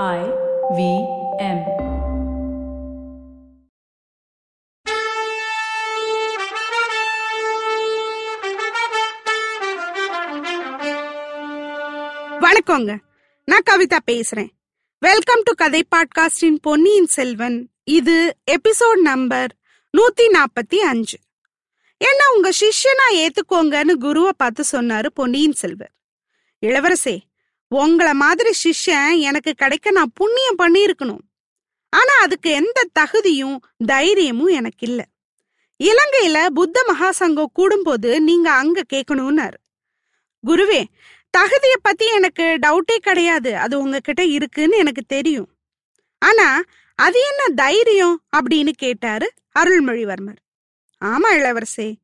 I V M. வணக்கங்க. நான் கவிதா பேசுறேன். வெல்கம் டு கதை பாட்காஸ்டின் பொன்னியின் செல்வன். இது எபிசோட் நம்பர் நூத்தி நாற்பத்தி அஞ்சு. என்ன உங்க சிஷ்யனா ஏத்துக்கோங்கன்னு குருவை பார்த்து சொன்னாரு பொன்னியின் செல்வர். இளவரசே உங்களை மாதிரி சிஷ்யன் எனக்கு கிடைக்க நான் புண்ணியம் பண்ணியிருக்கணும். ஆனா அதுக்கு எந்த தகுதியும் தைரியமும் எனக்கு இல்ல. இலங்கையில புத்த மகாசங்கம் கூடும்போது நீங்க அங்க கேட்கணும்னாரு. குருவே தகுதியை பத்தி எனக்கு டவுட்டே கிடையாது. அது உங்ககிட்ட இருக்குன்னு எனக்கு தெரியும். ஆனா அது என்ன தைரியம் அப்படின்னு கேட்டாரு அருள்மொழிவர்மர். ஆமா இளவரசே.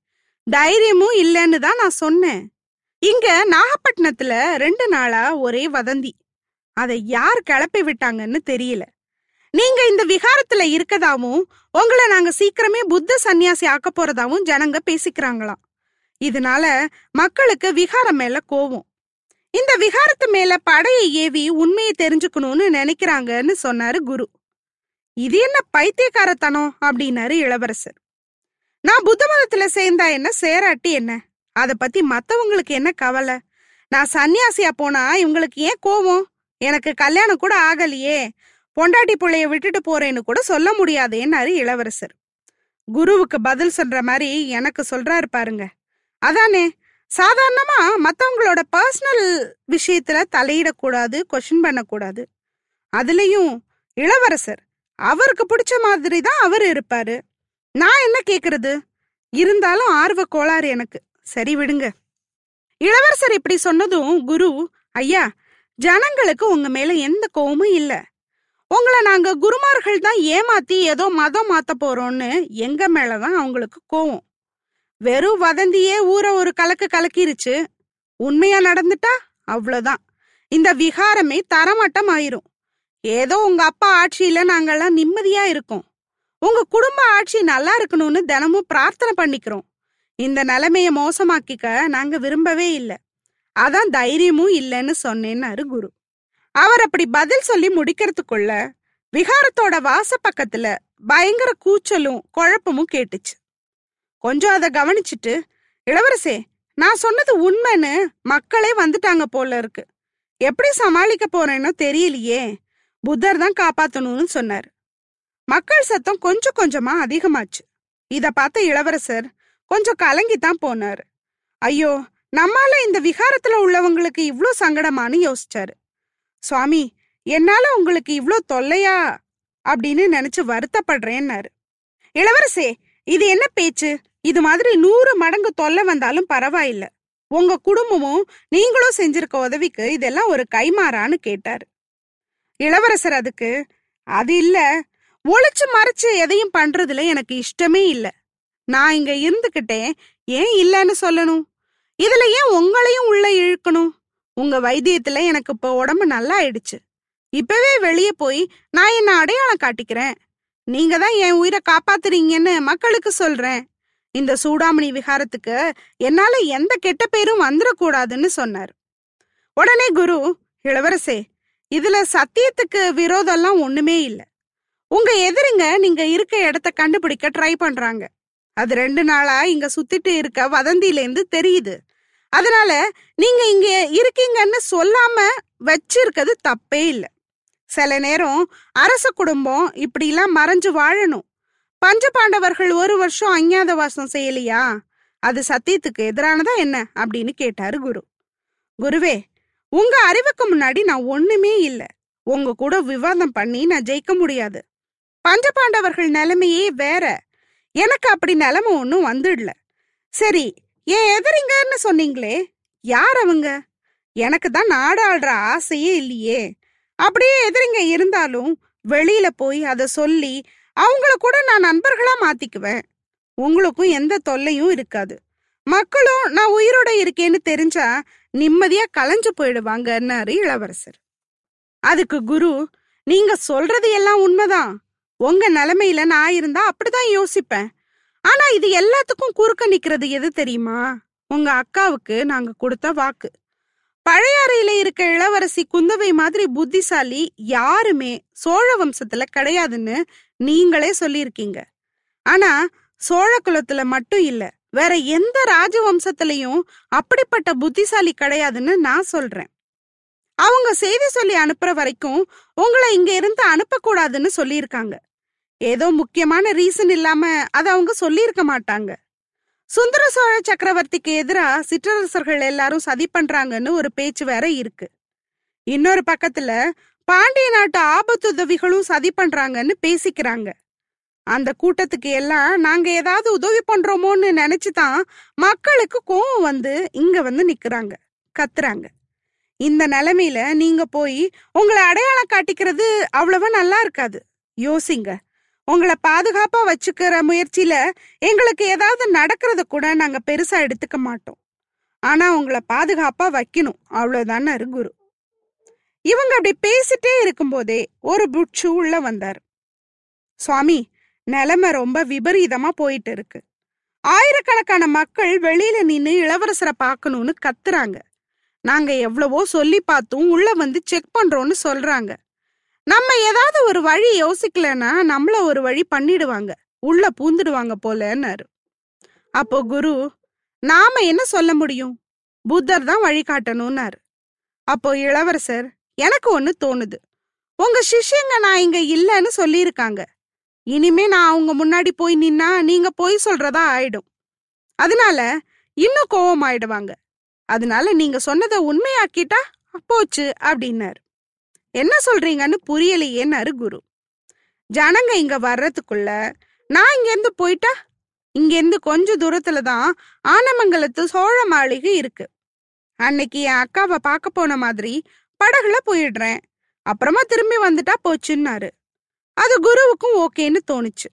தைரியமும் இல்லைன்னு தான் நான் சொன்னேன். இங்க நாகப்பட்டினத்துல ரெண்டு நாளா ஒரே வதந்தி. அதை யார் கிளப்பி விட்டாங்கன்னு தெரியல. நீங்க இந்த விகாரத்துல இருக்கதாவும் உங்களை நாங்க சீக்கிரமே புத்த சந்நியாசி ஆக்க போறதாவும் ஜனங்க பேசிக்கிறாங்களாம். இதனால மக்களுக்கு விகாரம் மேல கோவம். இந்த விகாரத்து மேல படையை ஏவி உண்மையை தெரிஞ்சுக்கணும்னு நினைக்கிறாங்கன்னு சொன்னாரு குரு. இது என்ன பைத்தியக்காரத்தனம்? அப்படின்னாரு இளவரசர். நான் புத்த மதத்துல சேர்ந்தா என்ன? சேராட்டி என்ன? அத பத்தி மத்தவங்களுக்கு என்ன கவலை? நான் சன்னியாசியா போனா இவங்களுக்கு ஏன் கோவம்? எனக்கு கல்யாணம் கூட ஆகலையே. பொண்டாட்டி பிள்ளைய விட்டுட்டு போறேன்னு கூட சொல்ல முடியாதேன்னாரு இளவரசர். குருவுக்கு பதில் சொல்ற மாதிரி எனக்கு சொல்றாரு பாருங்க. அதானே? சாதாரணமா மத்தவங்களோட பர்சனல் விஷயத்துல தலையிடக்கூடாது கொஷின் பண்ணக்கூடாது. அதுலயும் இளவரசர் அவருக்கு பிடிச்ச மாதிரி தான் அவர் இருப்பாரு. நான் என்ன கேக்குறது? இருந்தாலும் ஆர்வ கோளாறு எனக்கு. சரி விடுங்க. இளவரசர் இப்படி சொன்னதும் குரு ஐயா ஜனங்களுக்கு உங்க மேல எந்த கோவமும் இல்ல. உங்களை நாங்க குருமார்கள் தான் ஏமாத்தி ஏதோ மதம் மாத்த போறோம்னு எங்க மேலதான் அவங்களுக்கு கோவம். வெறும் வதந்தியே ஊரை ஒரு கலக்கு கலக்கிருச்சு. உண்மையா நடந்துட்டா? அவ்வளோதான் இந்த விகாரமே தரமட்டம் ஆயிரும். ஏதோ உங்க அப்பா ஆட்சியில நாங்கெல்லாம் நிம்மதியா இருக்கோம். உங்க குடும்ப ஆட்சி நல்லா இருக்கணும்னு தினமும் பிரார்த்தனை பண்ணிக்கிறோம். இந்த நிலைமைய மோசமாக்கிக்க நாங்க விரும்பவே இல்லை. அதான் தைரியமும் இல்லைன்னு சொன்னேன்னாரு குரு. அவர் அப்படி பதில் சொல்லி முடிக்கிறதுக்குள்ள விகாரத்தோட வாச பக்கத்துல பயங்கர கூச்சலும் குழப்பமும் கேட்டுச்சு. கொஞ்சம் அதை கவனிச்சுட்டு இளவரசே நான் சொன்னது உண்மைன்னு மக்களே வந்துட்டாங்க போல இருக்கு. எப்படி சமாளிக்க போறேனோ தெரியலையே. புத்தர் தான் காப்பாத்தணும்னு சொன்னார். மக்கள் சத்தம் கொஞ்சம் கொஞ்சமா அதிகமாச்சு. இத பார்த்த இளவரசர் கொஞ்சம் கலங்கித்தான் போனாரு. ஐயோ நம்மால இந்த விகாரத்துல உள்ளவங்களுக்கு இவ்ளோ சங்கடமானு யோசிச்சாரு. சுவாமி என்னால உங்களுக்கு இவ்ளோ தொல்லையா? அப்படின்னு நினைச்சு வருத்தப்படுறேன்னாரு. இளவரசே இது என்ன பேச்சு? இது மாதிரி நூறு மடங்கு தொல்லை வந்தாலும் பரவாயில்ல. உங்க குடும்பமும் நீங்களும் செஞ்சிருக்க உதவிக்கு இதெல்லாம் ஒரு கைமாறான்னு கேட்டாரு. இளவரசர் அதுக்கு அது இல்ல. ஒளிச்சு மறைச்சு எதையும் பண்றதுல எனக்கு இஷ்டமே இல்ல. நான் இங்க இருந்துகிட்டே ஏன் இல்லைன்னு சொல்லணும்? இதுல ஏன் உங்களையும் உள்ள இழுக்கணும்? உங்க வைத்தியத்துல எனக்கு இப்ப உடம்பு நல்லா ஆயிடுச்சு இப்பவே வெளியே போய் நான் என்ன அடையாளம் காட்டிக்கிறேன்? நீங்க தான் என் உயிரை காப்பாத்துறீங்கன்னு மக்களுக்கு சொல்றேன். இந்த சூடாமணி விகாரத்துக்கு என்னால எந்த கெட்ட பேரும் வந்துடக்கூடாதுன்னு சொன்னார். உடனே குரு இளவரசே இதுல சத்தியத்துக்கு விரோதம்லாம் ஒண்ணுமே இல்ல. உங்க எதிரிங்க நீங்க இருக்க இடத்த கண்டுபிடிக்க ட்ரை பண்றாங்க. அது ரெண்டு நாளா இங்க சுத்திட்டு இருக்க வதந்தியிலேருந்து தெரியுது. அதனால நீங்க இங்க இருக்கீங்கன்னு சொல்லாம வச்சிருக்கிறது தப்பே இல்லை. சில நேரம் அரச குடும்பம் இப்படிலாம் மறைஞ்சு வாழணும். பஞ்ச பாண்டவர்கள் ஒரு வருஷம் அஞ்ஞாத வாசம் செய்யலையா? அது சத்தியத்துக்கு எதிரானதா என்ன? அப்படின்னு கேட்டாரு குரு. குருவே உங்க அறிவுக்கு முன்னாடி நான் ஒண்ணுமே இல்லை. உங்க கூட விவாதம் பண்ணி நான் ஜெயிக்க முடியாது. பஞ்ச பாண்டவர்கள் நிலைமையே வேற. எனக்கு அப்படி நிலைமை ஒன்றும் வந்துடல. சரி ஏன் எதிரிங்கன்னு சொன்னீங்களே? யார் அவங்க? எனக்கு தான் நாடாளுற ஆசையே இல்லையே. அப்படியே எதிரிங்க இருந்தாலும் வெளியில போய் அதை சொல்லி அவங்கள கூட நான் நண்பர்களா மாத்திக்குவேன். உங்களுக்கும் எந்த தொல்லையும் இருக்காது. மக்களும் நான் உயிரோட இருக்கேன்னு தெரிஞ்சா நிம்மதியா கலைஞ்சு போயிடுவாங்கன்னாரு இளவரசர். அதுக்கு குரு நீங்க சொல்றது எல்லாம் உண்மைதான். உங்க நிலைமையில நான் இருந்தா அப்படிதான் யோசிப்பேன். ஆனா இது எல்லாத்துக்கும் குறுக்க நிக்கிறது எது தெரியுமா? உங்க அக்காவுக்கு நாங்க கொடுத்த வாக்கு. பழையாறையில இருக்க இளவரசி குந்தவை மாதிரி புத்திசாலி யாருமே சோழ வம்சத்துல கிடையாதுன்னு நீங்களே சொல்லியிருக்கீங்க. ஆனா சோழ குலத்துல மட்டும் இல்ல வேற எந்த ராஜவம்சத்திலையும் அப்படிப்பட்ட புத்திசாலி கிடையாதுன்னு நான் சொல்றேன். அவங்க செய்தி சொல்லி அனுப்புற வரைக்கும் உங்களை இங்க இருந்து அனுப்பக்கூடாதுன்னு சொல்லியிருக்காங்க. ஏதோ முக்கியமான ரீசன் இல்லாம அதை அவங்க சொல்லியிருக்க மாட்டாங்க. சுந்தர சோழ சக்கரவர்த்திக்கு எதிரா சிற்றரசர்கள் எல்லாரும் சதி பண்றாங்கன்னு ஒரு பேச்சு வேற இருக்கு. இன்னொரு பக்கத்துல பாண்டிய நாட்டு ஆபத்துதவிகளும் சதி பண்றாங்கன்னு பேசிக்கிறாங்க. அந்த கூட்டத்துக்கு எல்லாம் நாங்க ஏதாவது உதவி பண்றோமோன்னு நினைச்சுதான் மக்களுக்கு கோவம் வந்து இங்க வந்து நிக்கிறாங்க கத்துறாங்க. இந்த நிலைமையில நீங்க போய் உங்களை அடையாளம் காட்டிக்கிறது அவ்வளவா நல்லா இருக்காது. யோசிங்க. உங்களை பாதுகாப்பா வச்சுக்கிற முயற்சியில எங்களுக்கு ஏதாவது நடக்கிறத கூட நாங்க பெருசா எடுத்துக்க மாட்டோம். ஆனா உங்களை பாதுகாப்பா வைக்கணும். அவ்வளவுதானாரு குரு. இவங்க அப்படி பேசிட்டே இருக்கும்போதே ஒரு புட்சு உள்ள வந்தார். சுவாமி நிலைமை ரொம்ப விபரீதமா போயிட்டு இருக்கு. ஆயிரக்கணக்கான மக்கள் வெளியில நின்னு இளவரசரை பார்க்கணும்னு கத்துறாங்க. நாங்க எவ்வளவோ சொல்லி பார்த்தும் உள்ள வந்து செக் பண்றோம்னு சொல்றாங்க. நம்ம ஏதாவது ஒரு வழி யோசிக்கலன்னா நம்மள ஒரு வழி பண்ணிடுவாங்க. உள்ள பூந்துடுவாங்க போலன்னாரு. அப்போ குரு நாம என்ன சொல்ல முடியும்? புத்தர் தான் வழி காட்டணும்னாரு. அப்போ இளவரசர் எனக்கு ஒண்ணு தோணுது. உங்க சிஷ்யங்க நான் இங்க இல்லைன்னு சொல்லியிருக்காங்க. இனிமே நான் அவங்க முன்னாடி போய் நின்னா நீங்க போய் சொல்றதா ஆயிடும். அதனால இன்னும் கோவம் ஆயிடுவாங்க அதனால நீங்க சொன்னதை உண்மையாக்கிட்டா போச்சு அப்படின்னாரு. என்ன சொல்றீங்கன்னு புரியலையேன்னாரு குரு. ஜனங்க இங்க வர்றதுக்குள்ள நான் இங்கேருந்து போயிட்டா? இங்கேருந்து கொஞ்ச தூரத்துல தான் ஆனமங்கலத்து சோழ மாளிகை இருக்கு. அன்னைக்கு என் அக்காவை பார்க்க போன மாதிரி படகுல போயிடுறேன். அப்புறமா திரும்பி வந்துட்டா போச்சுன்னாரு. அது குருவுக்கும் ஓகேன்னு தோணுச்சு.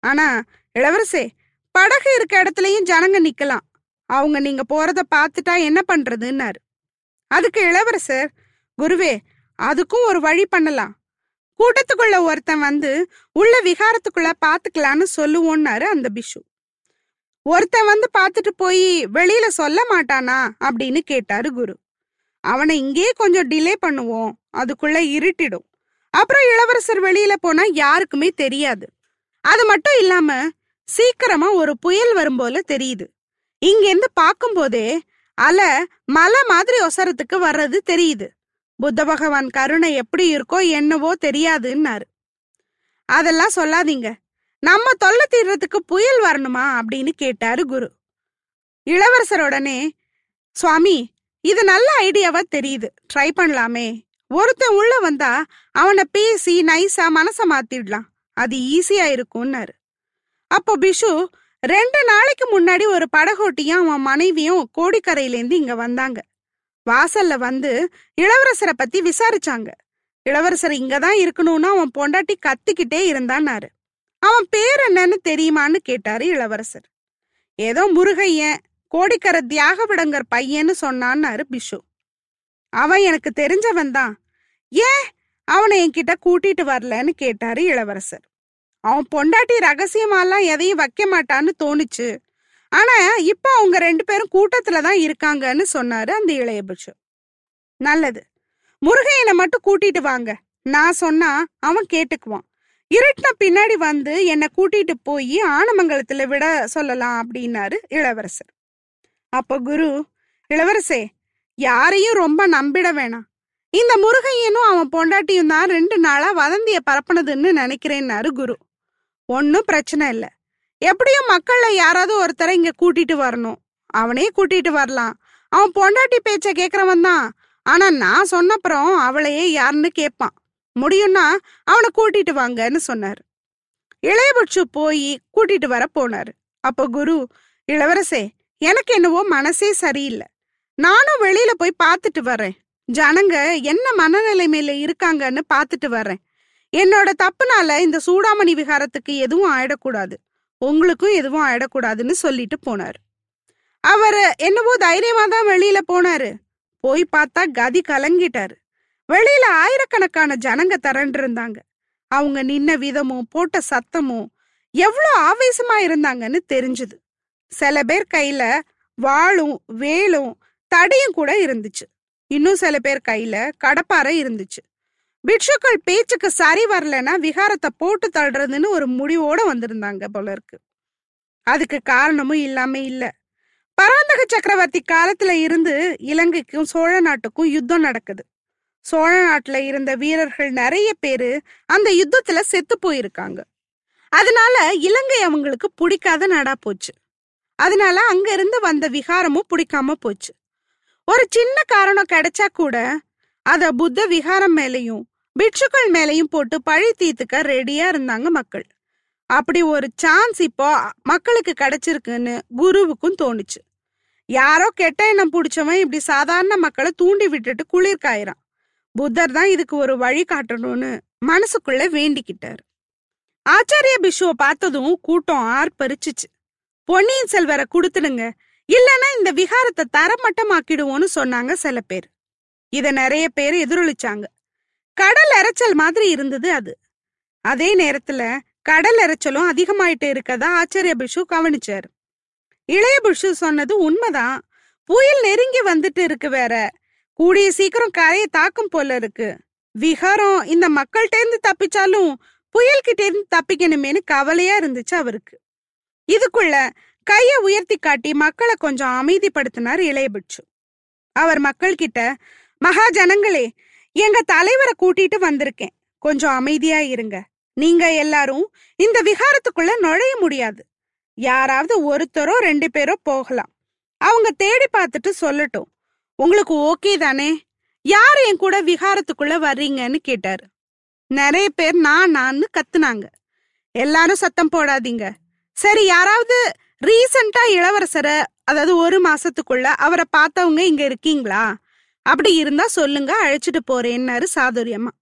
ஆனா இளவரசே படகு இருக்க இடத்துலயும் ஜனங்க நிக்கலாம். அவங்க நீங்க போறத பார்த்துட்டா என்ன பண்றதுன்னாரு. அதுக்கு இளவரசர் குருவே அதுக்கும் ஒரு வழி பண்ணலாம். கூட்டத்துக்குள்ள ஒருத்தன் வந்து உள்ள விகாரத்துக்குள்ள பாத்துக்கலான்னு சொல்லுவோன்னாரு அந்த பிஷு. ஒருத்தன் வந்து பார்த்துட்டு போய் வெளியில சொல்ல மாட்டானா? அப்படின்னு கேட்டாரு குரு. அவனை இங்கேயே கொஞ்சம் டிலே பண்ணுவோம். அதுக்குள்ள இருட்டிடும். அப்புறம் இளவரசர் வெளியில போனா யாருக்குமே தெரியாது. அது மட்டும் இல்லாம சீக்கிரமா ஒரு புயல் வரும் போல தெரியுது. இங்க இருந்து பார்க்கும்போதே அலை மலை மாதிரி ஒசரத்துக்கு வர்றது தெரியுது. புத்த பகவான் கருணை எப்படி இருக்கோ என்னவோ தெரியாதுன்னாரு. அதெல்லாம் சொல்லாதீங்க. நம்ம தொல்லை தீர்றதுக்கு புயல் வரணுமா அப்படின்னு கேட்டாரு குரு. இளவரசர் உடனே சுவாமி இது நல்ல ஐடியாவா தெரியுது. ட்ரை பண்ணலாமே. ஒருத்தன் உள்ள வந்தா அவனை பேசி நைஸா மனச மாத்திடலாம். அது ஈஸியா இருக்கும்னாரு. அப்போ பிஷு ரெண்டு நாளைக்கு முன்னாடி ஒரு படகோட்டியும் அவன் மனைவியும் கோடிக்கரையிலேருந்து இங்க வந்தாங்க. வாசல்ல வந்து இளவரசரை பத்தி விசாரிச்சாங்க. இளவரசர் இங்கதான் இருக்கணும்னு அவன் பொண்டாட்டி கத்திக்கிட்டே இருந்தான்னாரு. அவன் பேர் என்னன்னு தெரியுமான்னு கேட்டாரு இளவரசர். ஏதோ முருகையன் கோடிக்கர தியாகவிடங்கர் பையன்னு சொன்னான்னாரு பிஷு. அவன் எனக்கு தெரிஞ்சவன் தான். ஏன் அவனை என்கிட்ட கூட்டிட்டு வரலன்னு கேட்டாரு இளவரசர். அவன் பொண்டாட்டி ரகசியமாலாம் எதையும் வைக்க மாட்டான்னு தோணுச்சு. ஆனா இப்ப அவங்க ரெண்டு பேரும் கூட்டத்துல தான் இருக்காங்கன்னு சொன்னாரு அந்த இளைய நல்லது. முருகையனை மட்டும் கூட்டிட்டு வாங்க. நான் சொன்னா அவன் கேட்டுக்குவான். இருட்டின பின்னாடி வந்து என்னை கூட்டிட்டு போய் ஆனமங்கலத்துல விட சொல்லலாம் அப்படின்னாரு இளவரசர். அப்ப குரு இளவரசே யாரையும் ரொம்ப நம்பிட வேணாம். இந்த முருகையனும் அவன் பொண்டாட்டியும் தான் ரெண்டு நாளா வதந்திய பரப்புனதுன்னு நினைக்கிறேன்னாரு குரு. ஒன்னும் பிரச்சனை இல்ல. எப்படியும் மக்கள்ல யாராவது ஒருத்தரை இங்க கூட்டிட்டு வரணும். அவனே கூட்டிட்டு வரலாம். அவன் பொண்டாட்டி பேச்ச கேக்குறவன் தான். ஆனா நான் சொன்னப்புறம் அவளையே யாருன்னு கேட்பான் முடியும்னா அவனை கூட்டிட்டு வாங்கன்னு சொன்னார். இளையபட்சு போய் கூட்டிட்டு வர போனாரு. அப்போ குரு இளவரசே எனக்கு என்னவோ மனசே சரியில்லை. நானும் வெளியில போய் பார்த்துட்டு வரேன். ஜனங்க என்ன மனநிலைமையில இருக்காங்கன்னு பார்த்துட்டு வர்றேன் என்னோட தப்புனால இந்த சூடாமணி விகாரத்துக்கு எதுவும் ஆயிடக்கூடாது. உங்களுக்கும் எதுவும் ஆயிடக்கூடாதுன்னு சொல்லிட்டு போனாரு. அவர் என்னவோ தைரியமா தான் வெளியில போனாரு. போய் பார்த்தா கதி கலங்கிட்டாரு. வெளியில ஆயிரக்கணக்கான ஜனங்க திரண்டு இருந்தாங்க. அவங்க நின்ன விதமும் போட்ட சத்தமும் எவ்வளோ ஆவேசமா இருந்தாங்கன்னு தெரிஞ்சுது. சில பேர் கையில வாளும் வேலும் தடியும் கூட இருந்துச்சு. இன்னும் சில பேர் கையில கடப்பாரை இருந்துச்சு. பிட்ஷுக்கள் பேச்சுக்கு சரி வரலன்னா விகாரத்தை போட்டு தள்ளுறதுன்னு ஒரு முடிவோட வந்திருந்தாங்க போல இருக்கு. அதுக்கு காரணமும் இல்லாம இல்ல. பராந்தக சக்கரவர்த்தி காலத்துல இருந்து இலங்கைக்கும் சோழ நாட்டுக்கும் யுத்தம் நடக்குது. சோழ நாட்டுல இருந்த வீரர்கள் நிறைய பேரு அந்த யுத்தத்துல செத்து போயிருக்காங்க. அதனால இலங்கை அவங்களுக்கு பிடிக்காத நாடா போச்சு. அதனால அங்க இருந்து வந்த விகாரமும் பிடிக்காம போச்சு. ஒரு சின்ன காரணம் கிடைச்சா கூட அத புத்த விகாரம் மேலையும் பிட்சுக்கள் மேலையும் போட்டு பழி தீர்த்துக்க ரெடியா இருந்தாங்க மக்கள். அப்படி ஒரு சான்ஸ் இப்போ மக்களுக்கு கிடைச்சிருக்குன்னு குருவுக்கும் தோணுச்சு. யாரோ கெட்ட எண்ணம் பிடிச்சவன் இப்படி சாதாரண மக்களை தூண்டி விட்டுட்டு குளிர் காயிறான். புத்தர் தான் இதுக்கு ஒரு வழி காட்டணும்னு மனசுக்குள்ள வேண்டிக்கிட்டாரு. ஆச்சாரிய பிஷுவை பார்த்ததும் கூட்டம் ஆர்ப்பரிச்சுச்சு. பொன்னியின் செல்வரை கொடுத்துடுங்க இல்லைன்னா இந்த விகாரத்தை தரமட்டமாக்கிடுவோன்னு சொன்னாங்க சில பேர். இத நிறைய பேர் எதிரொலிச்சாங்க. கடல் இறைச்சல் மாதிரி இருந்தது அது. அதே நேரத்துல கடல் இறைச்சலும் அதிகமாயிட்டு இருக்கதா ஆச்சரிய பிஷு கவனிச்சார். இளைய பிஷு சொன்னது உண்மைதான். புயல் நெருங்கி வந்துட்டு இருக்கு வேற. கூடிய சீக்கிரம் கரையை தாக்கும் போல இருக்கு. விகாரம் இந்த மக்கள்கிட்ட இருந்து தப்பிச்சாலும் புயல்கிட்ட இருந்து தப்பிக்கணுமேனு கவலையா இருந்துச்சு அவருக்கு. இதுக்குள்ள கைய உயர்த்தி காட்டி மக்களை கொஞ்சம் அமைதிப்படுத்தினார் இளைய பிட்சு அவர் மக்கள் கிட்ட மகாஜனங்களே எங்க தலைவரை கூட்டிட்டு வந்திருக்கேன். கொஞ்சம் அமைதியா இருங்க. நீங்க எல்லாரும் இந்த விகாரத்துக்குள்ள நுழைய முடியாது. யாராவது ஒருத்தரோ ரெண்டு பேரோ போகலாம். அவங்க தேடி பார்த்துட்டு சொல்லட்டும். உங்களுக்கு ஓகே தானே? யார் என் கூட விகாரத்துக்குள்ள வர்றீங்கன்னு கேட்டாரு. நிறைய பேர் நான் நான்னு கத்துனாங்க. எல்லாரும் சத்தம் போடாதீங்க. சரி யாராவது ரீசண்டா இளவரசரை அதாவது ஒரு மாசத்துக்குள்ள அவரை பார்த்தவங்க இங்க இருக்கீங்களா? அப்படி இருந்தா சொல்லுங்க அழைச்சிட்டு போறேன்னாரு சாதுரியம்மா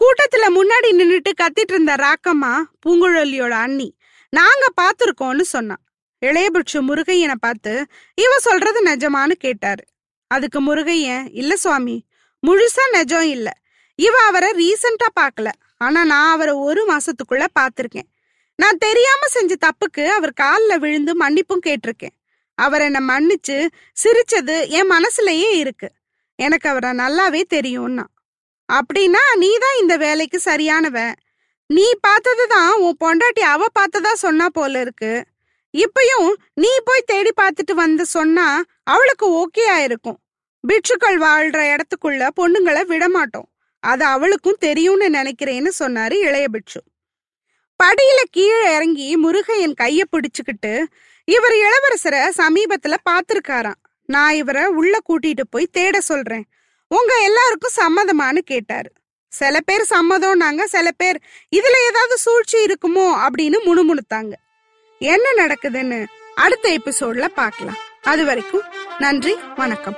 கூட்டத்துல முன்னாடி நின்னுட்டு கத்திட்டு இருந்த ராக்கம்மா பூங்குழலியோட அண்ணி நாங்க பாத்துருக்கோம்னு சொன்னான். இளையபட்ச முருகையனை பார்த்து இவ சொல்றது நிஜமானு கேட்டாரு. அதுக்கு முருகையன் இல்ல சுவாமி முழுசா நிஜம் இல்ல. இவ அவரை ரீசண்டா பாக்கல. ஆனா நான் அவரை ஒரு மாசத்துக்குள்ள பாத்திருக்கேன். நான் தெரியாம செஞ்ச தப்புக்கு அவர் காலில் விழுந்து மன்னிப்பும் கேட்டிருக்கேன். அவர் என்னை மன்னிச்சு சிரிச்சது என் மனசுலயே இருக்கு. எனக்கு அவரை நல்லாவே தெரியும்னா. அப்படின்னா நீ தான் இந்த வேலைக்கு சரியானவ. நீ பார்த்தது தான் உன் பொண்டாட்டி அவ பார்த்ததா சொன்னா போல இருக்கு. இப்பயும் நீ போய் தேடி பார்த்துட்டு வந்து சொன்னா அவளுக்கு ஓகே ஆயிருக்கும் பிட்சுக்கள் வாழ்ற இடத்துக்குள்ள பொண்ணுங்களை விடமாட்டோம். அது அவளுக்கும் தெரியும்னு நினைக்கிறேன்னு சொன்னாரு இளைய பிட்சு. படியில கீழே இறங்கி முருகையன் கைய பிடிச்சுக்கிட்டு இவர் இளவரசரை சமீபத்துல பாத்திருக்காராம் நான் இவரை உள்ள கூட்டிட்டு போய் தேட சொல்றேன். உங்க எல்லாருக்கும் சம்மதமான்னு கேட்டாரு. சில பேர் சம்மதம்னாங்க சில பேர் இதுல ஏதாவது சூழ்ச்சி இருக்குமோ அப்படின்னு முணுமுணுத்தாங்க. என்ன நடக்குதுன்னு அடுத்த எபிசோட்ல பார்க்கலாம். அது வரைக்கும் நன்றி வணக்கம்.